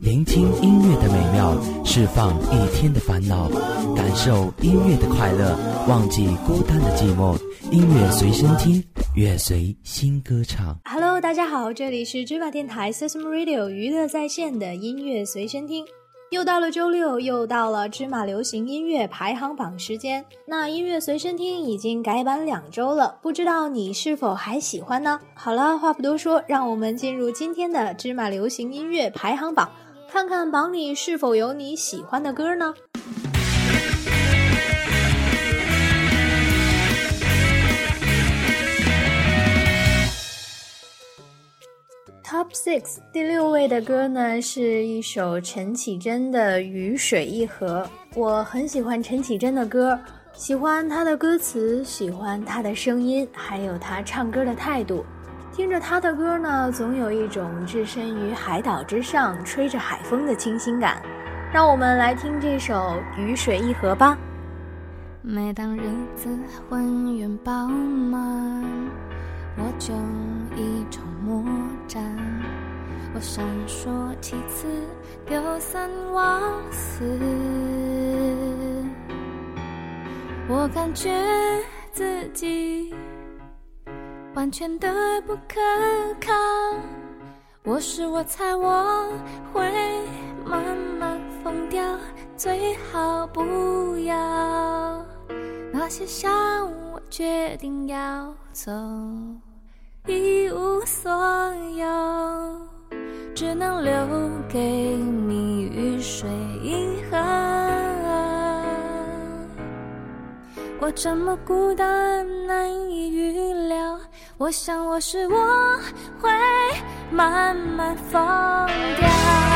聆听音乐的美妙，释放一天的烦恼，感受音乐的快乐，忘记孤单的寂寞。音乐随身听，乐随心歌唱。Hello，大家好，这里是芝麻电台 System Radio 娱乐在线的音乐随身听。又到了周六，又到了芝麻流行音乐排行榜时间。那音乐随身听已经改版两周了，不知道你是否还喜欢呢？好了，话不多说，让我们进入今天的芝麻流行音乐排行榜，看看榜里是否有你喜欢的歌呢？Top Six 第六位的歌呢，是一首陈绮贞的《雨水一河》。我很喜欢陈绮贞的歌，喜欢她的歌词，喜欢她的声音，还有她唱歌的态度。听着他的歌呢，总有一种置身于海岛之上，吹着海风的清新感。让我们来听这首《雨水一河》吧。每当日子浑圆饱满，我就一筹莫展。我闪烁其词，丢三忘四。我感觉自己完全的不可靠。我是我猜我会慢慢疯掉，最好不要。那些下午我决定要走，一无所有。只能留给你雨水一河。我这么孤单，难以预料。我想我是我会慢慢疯掉。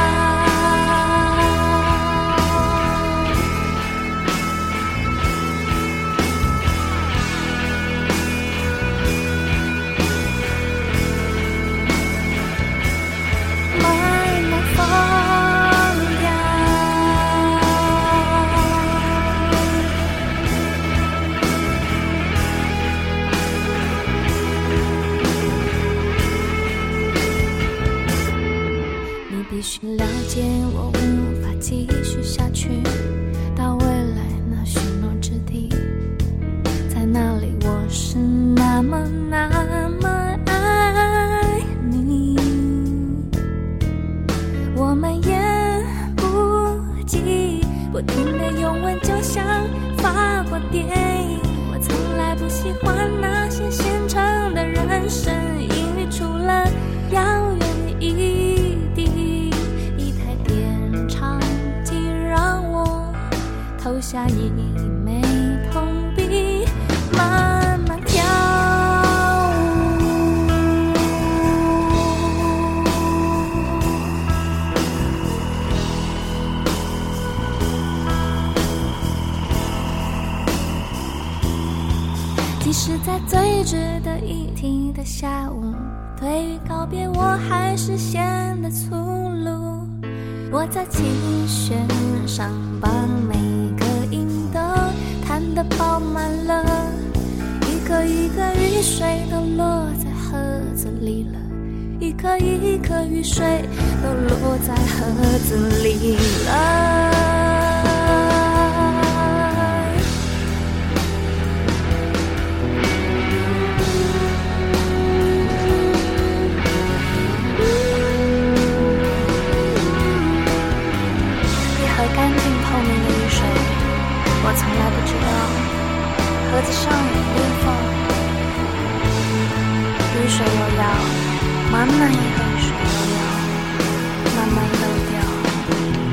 下一枚铜币，慢慢跳舞即使在最值得一提的下午，对于告别，我还是显得粗鲁。我在琴弦上把每。饱满了，一颗一颗雨水都落在盒子里了，一颗一颗雨水都落在盒子里了。上有裂缝，雨水又要慢慢一河雨水又要慢慢漏掉。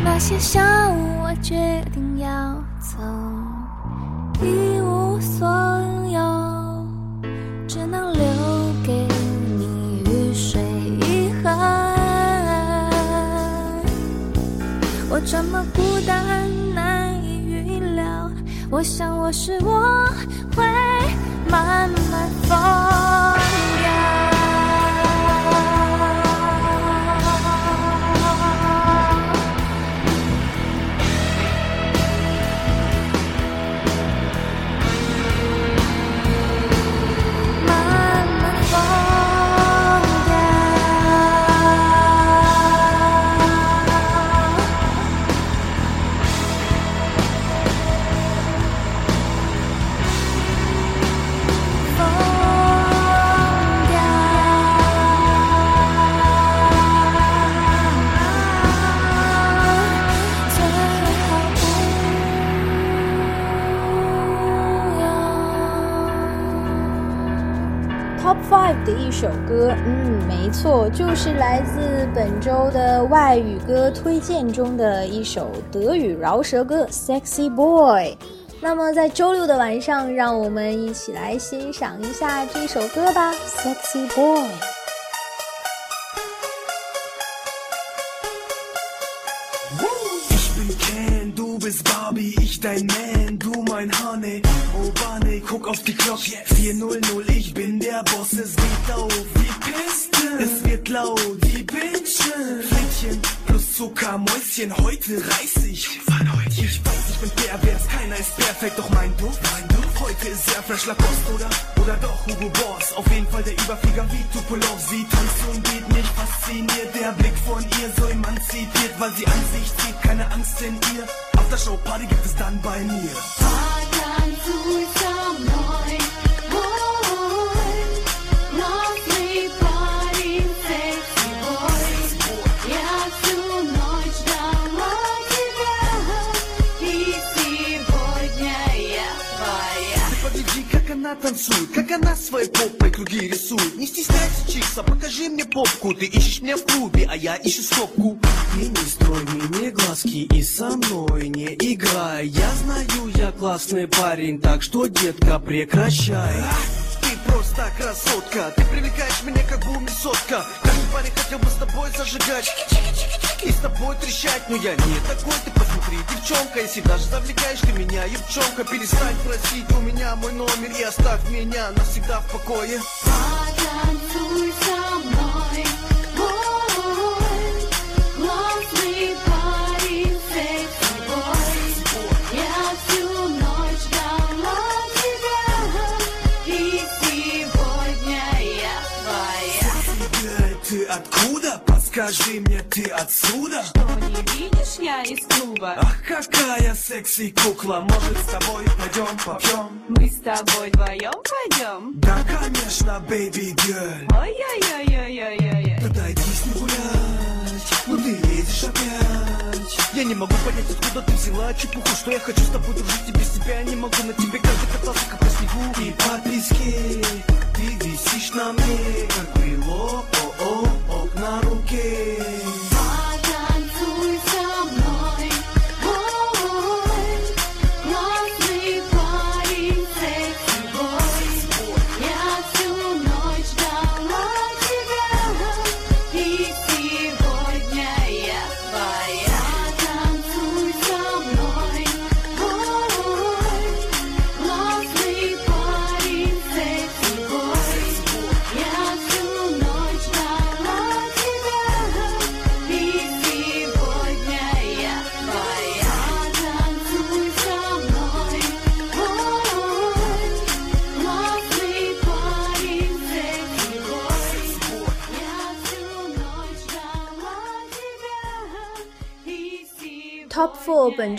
那些下午我决定要走，一无所有，只能留给你雨水一河。我这么孤单，我想我是我。会慢慢疯。Top Five 的一首歌，嗯，没错，就是来自本周的外语歌推荐中的一首德语饶舌歌《Sexy Boy》。那么在周六的晚上，让我们一起来欣赏一下这首歌吧，《Sexy Boy》。bist Barbie, ich dein auf die Glocke. 400, ich bin der Boss, es geht auf wie Piste. Es wird laut wie Bitchen. Flittchen plus Zucker, Mäuschen, heute reiß ich. Ich weiß, ich bin pervers, keiner ist perfekt, doch mein Duft, mein Duft. Heute ist sehr fresh Lacoste, oder? Oder doch Hugo Boss. Auf jeden Fall der Überflieger wie Tupolov. Sie tanzt und geht mich fasziniert. Der Blick von ihr so emanzipiert, weil sie an sich zieht, keine Angst in ihr. Aftershow-Party gibt es dann bei mir. Fahrtern zu neu. Танцует, как она своей попой круги рисует. Не стесняйся, чикса, покажи мне попку. Ты ищешь меня в клубе, а я ищу стопку. И не строй мне глазки и со мной не играй. Я знаю, я классный парень, так что, детка, прекращай. Ты просто красотка, ты привлекаешь меня как бумесотка Каждый парень хотел бы с тобой зажигать и с тобой трещать, но я не такой, ты посмотри, девчонка Если даже завлекаешь ты меня, девчонка Перестань просить у меня мой номер И оставь меня навсегда в покое. Потанцуй со мной Скажи мне, ты отсюда? Что, не видишь, я из клуба? Ах, какая секси кукла Может, с тобой пойдем попьем? Мы с тобой вдвоем пойдем? Да, конечно, baby girl Ой-ой-ой-ой-ой-ой Тогда иди с ним гулять Ну ты лезешь опять? Я не могу понять, откуда ты взяла чепуху Что я хочу с тобой дружить, и без тебя. Не могу На тебе каждый катался, как по снегу. И по песке ты висишь на мне Как брелок, о-о на руке.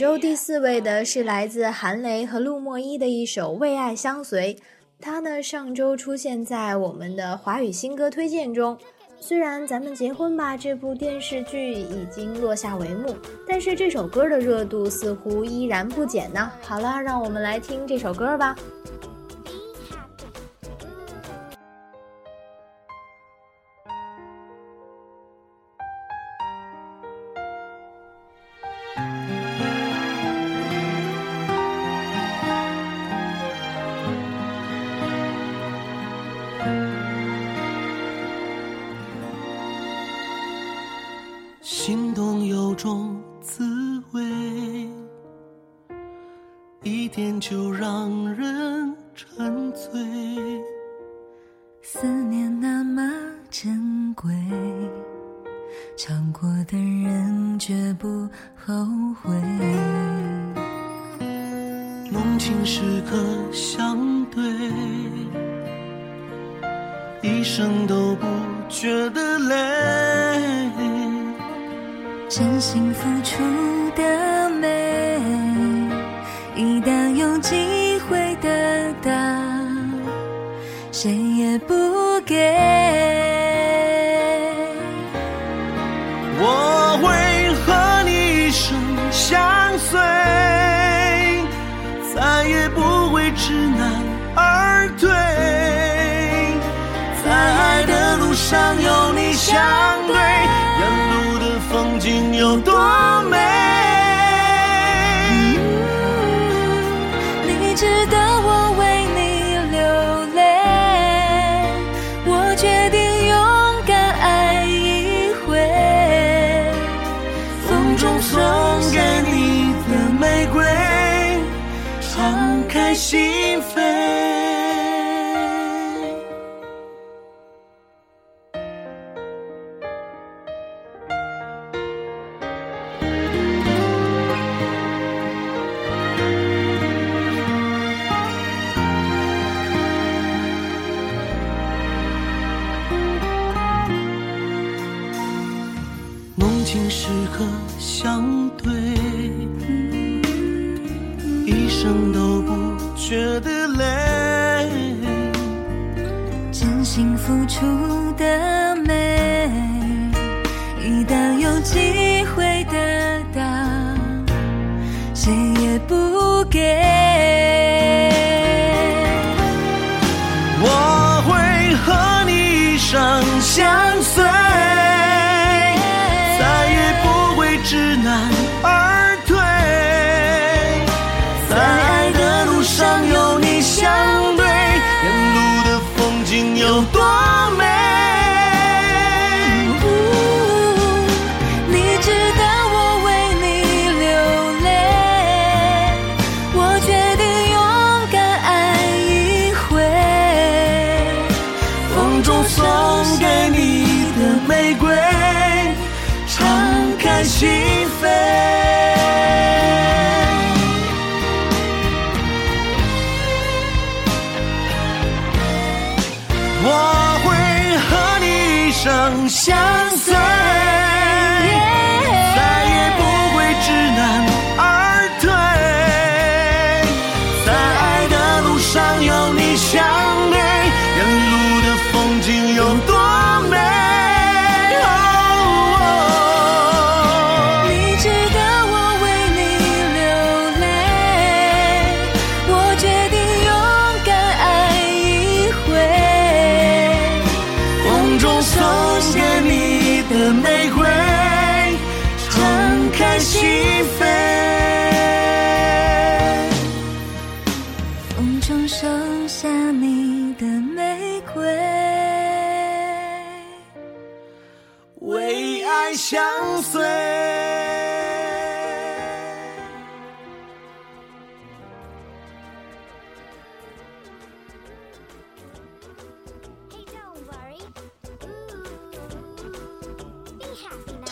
周第四位的是来自韩雷和陆墨一的一首《为爱相随》，他呢上周出现在我们的华语新歌推荐中。虽然咱们结婚吧这部电视剧已经落下帷幕，但是这首歌的热度似乎依然不减呢。好了，让我们来听这首歌吧。浓情时刻相对，一生都不觉得累。真心付出的相对，沿路的风景有多美。你值得我为你流泪，我决定勇敢爱一回。风中送给你的玫瑰，敞开心扉。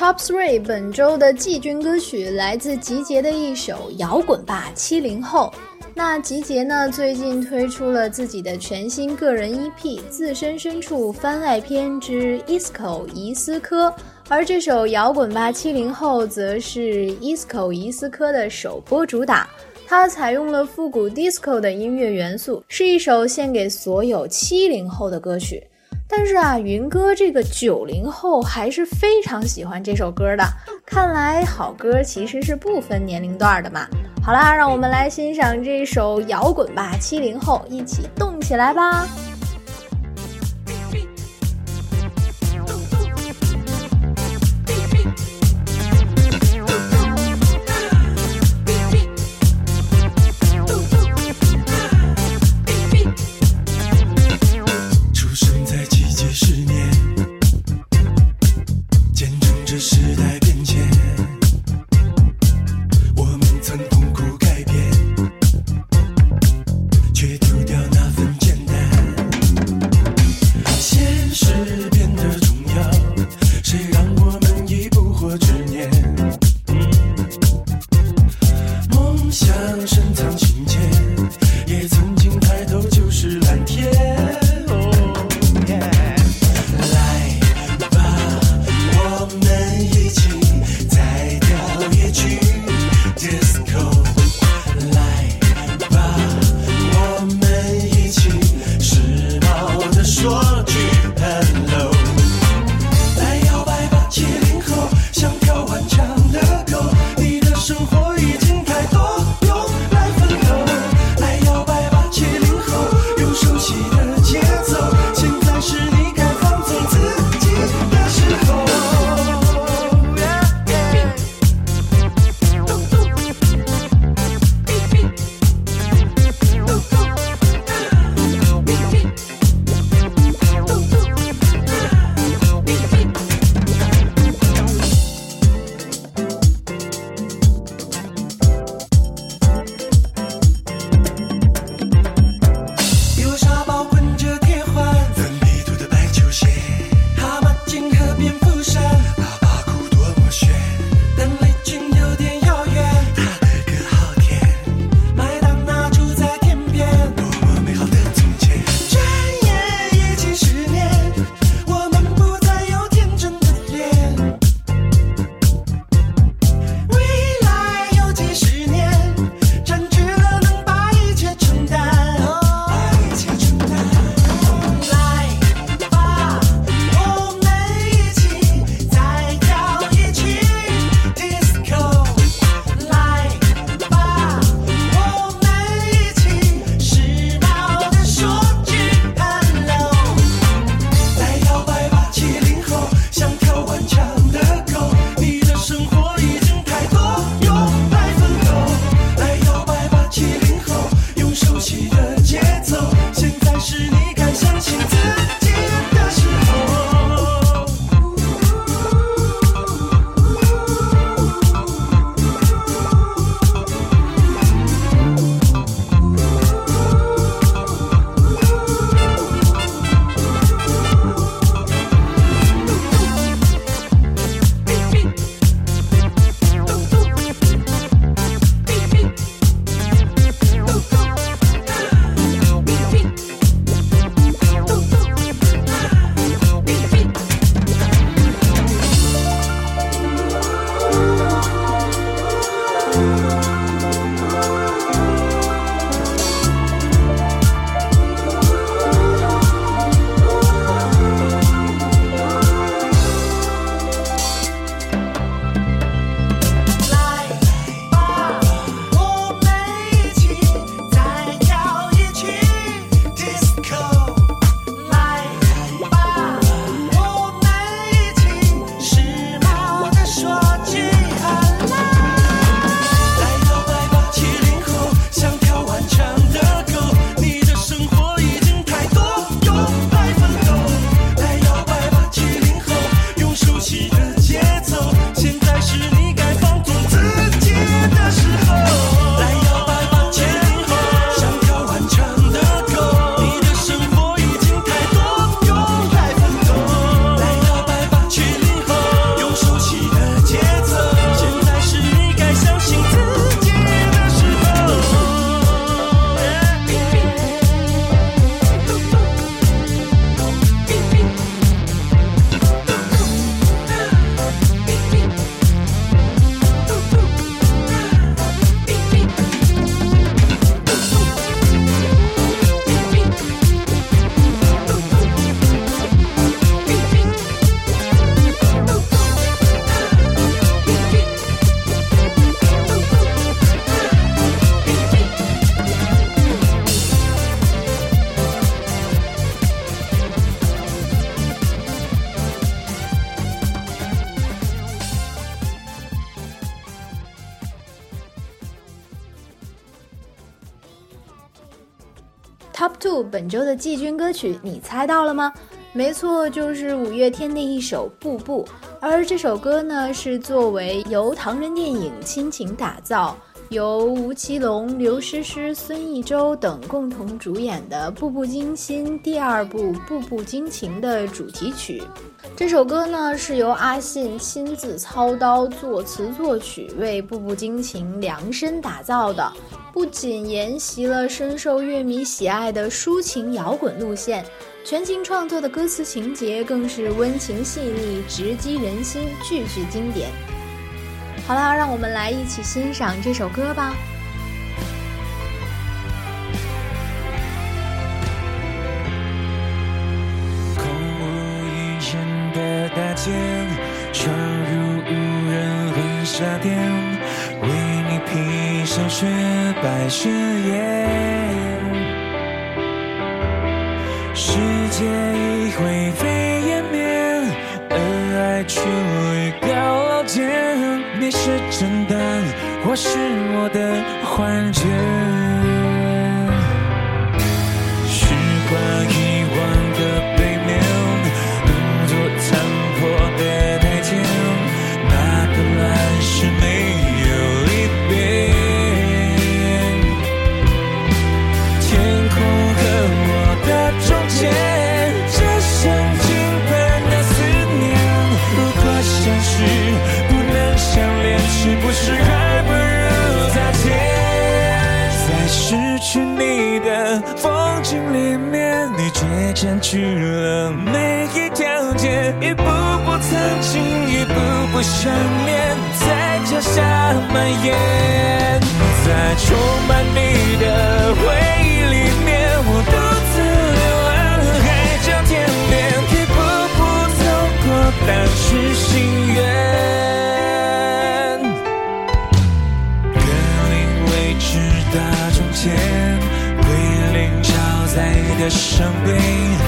Top Three 本周的季军歌曲来自集结的一首《摇滚吧七零后》。那集结呢，最近推出了自己的全新个人 EP《自身深处番外篇之 ISCO 伊斯科》，而这首《摇滚吧七零后》则是 ISCO 伊斯科的首播主打。它采用了复古 disco 的音乐元素，是一首献给所有七零后的歌曲。但是啊，云哥这个九零后还是非常喜欢这首歌的。看来好歌其实是不分年龄段的嘛。好啦，让我们来欣赏这首《摇滚吧七零后》，一起动起来吧！本周的季军歌曲，你猜到了吗？没错，就是五月天的一首《步步》。而这首歌呢，是作为由唐人电影倾情打造，由吴奇隆、刘诗诗、孙艺洲等共同主演的《步步惊心》第二部《步步惊情》的主题曲。这首歌呢，是由阿信亲自操刀作词作曲，为《步步惊情》量身打造的。不仅沿袭了深受乐迷喜爱的抒情摇滚路线，全情创作的歌词情节更是温情细腻、直击人心，句句经典。好了，让我们来一起欣赏这首歌吧。空无一人的大街，闯入无人婚纱店，为你披上雪白雪艳。世界已灰飞烟灭，而爱矗立高楼间。你是真的，或是我的幻觉？占据了每一条街，一步步曾经，一步步想念，在脚下蔓延，在充满你的的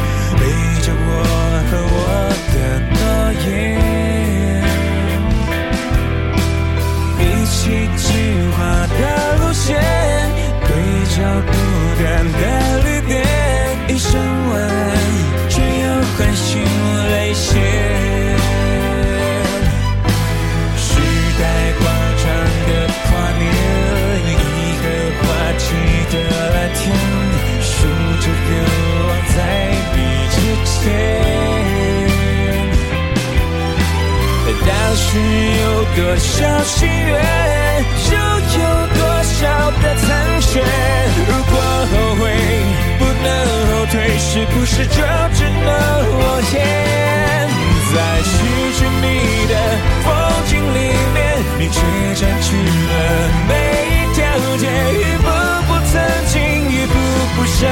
是不是就只能往前？在失去你的风景里面，你却占据了每一条街，一步步曾经，一步步想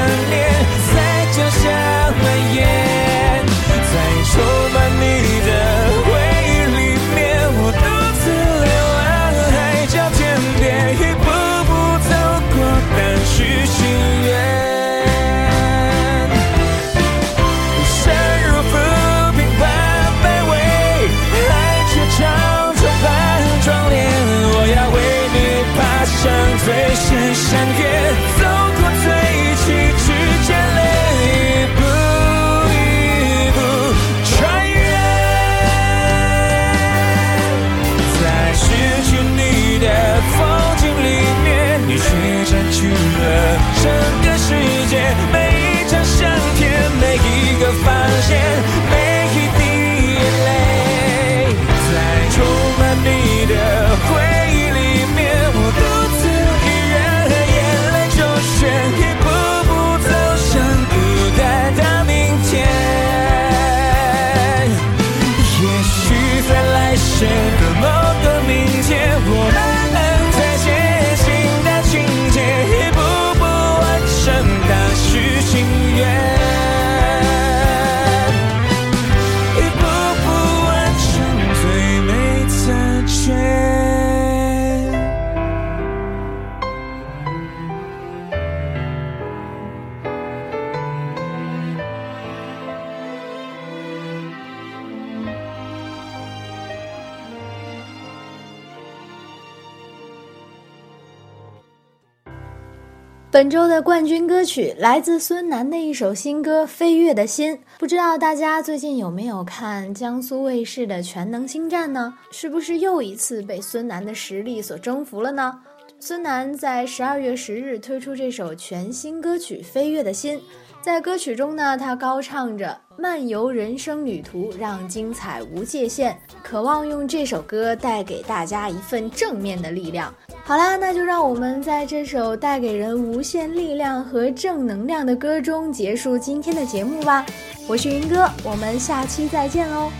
本周的冠军歌曲来自孙楠的一首新歌《飞跃的心》，不知道大家最近有没有看江苏卫视的《全能星战》呢？是不是又一次被孙楠的实力所征服了呢？孙楠在十二月十日推出这首全新歌曲《飞跃的心》。在歌曲中呢，他高唱着“漫游人生旅途，让精彩无界限”，渴望用这首歌带给大家一份正面的力量。好啦，那就让我们在这首带给人无限力量和正能量的歌中结束今天的节目吧。我是云哥，我们下期再见喽。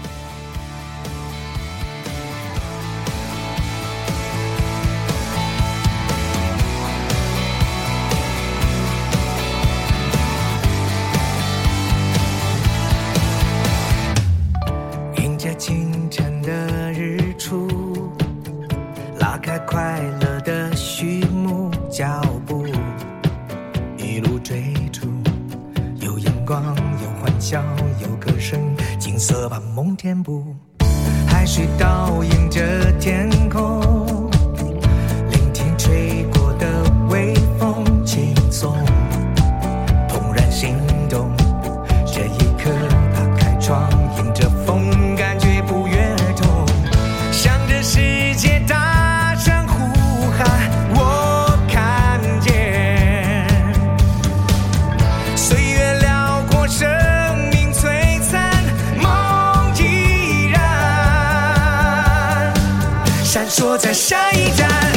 在下一站。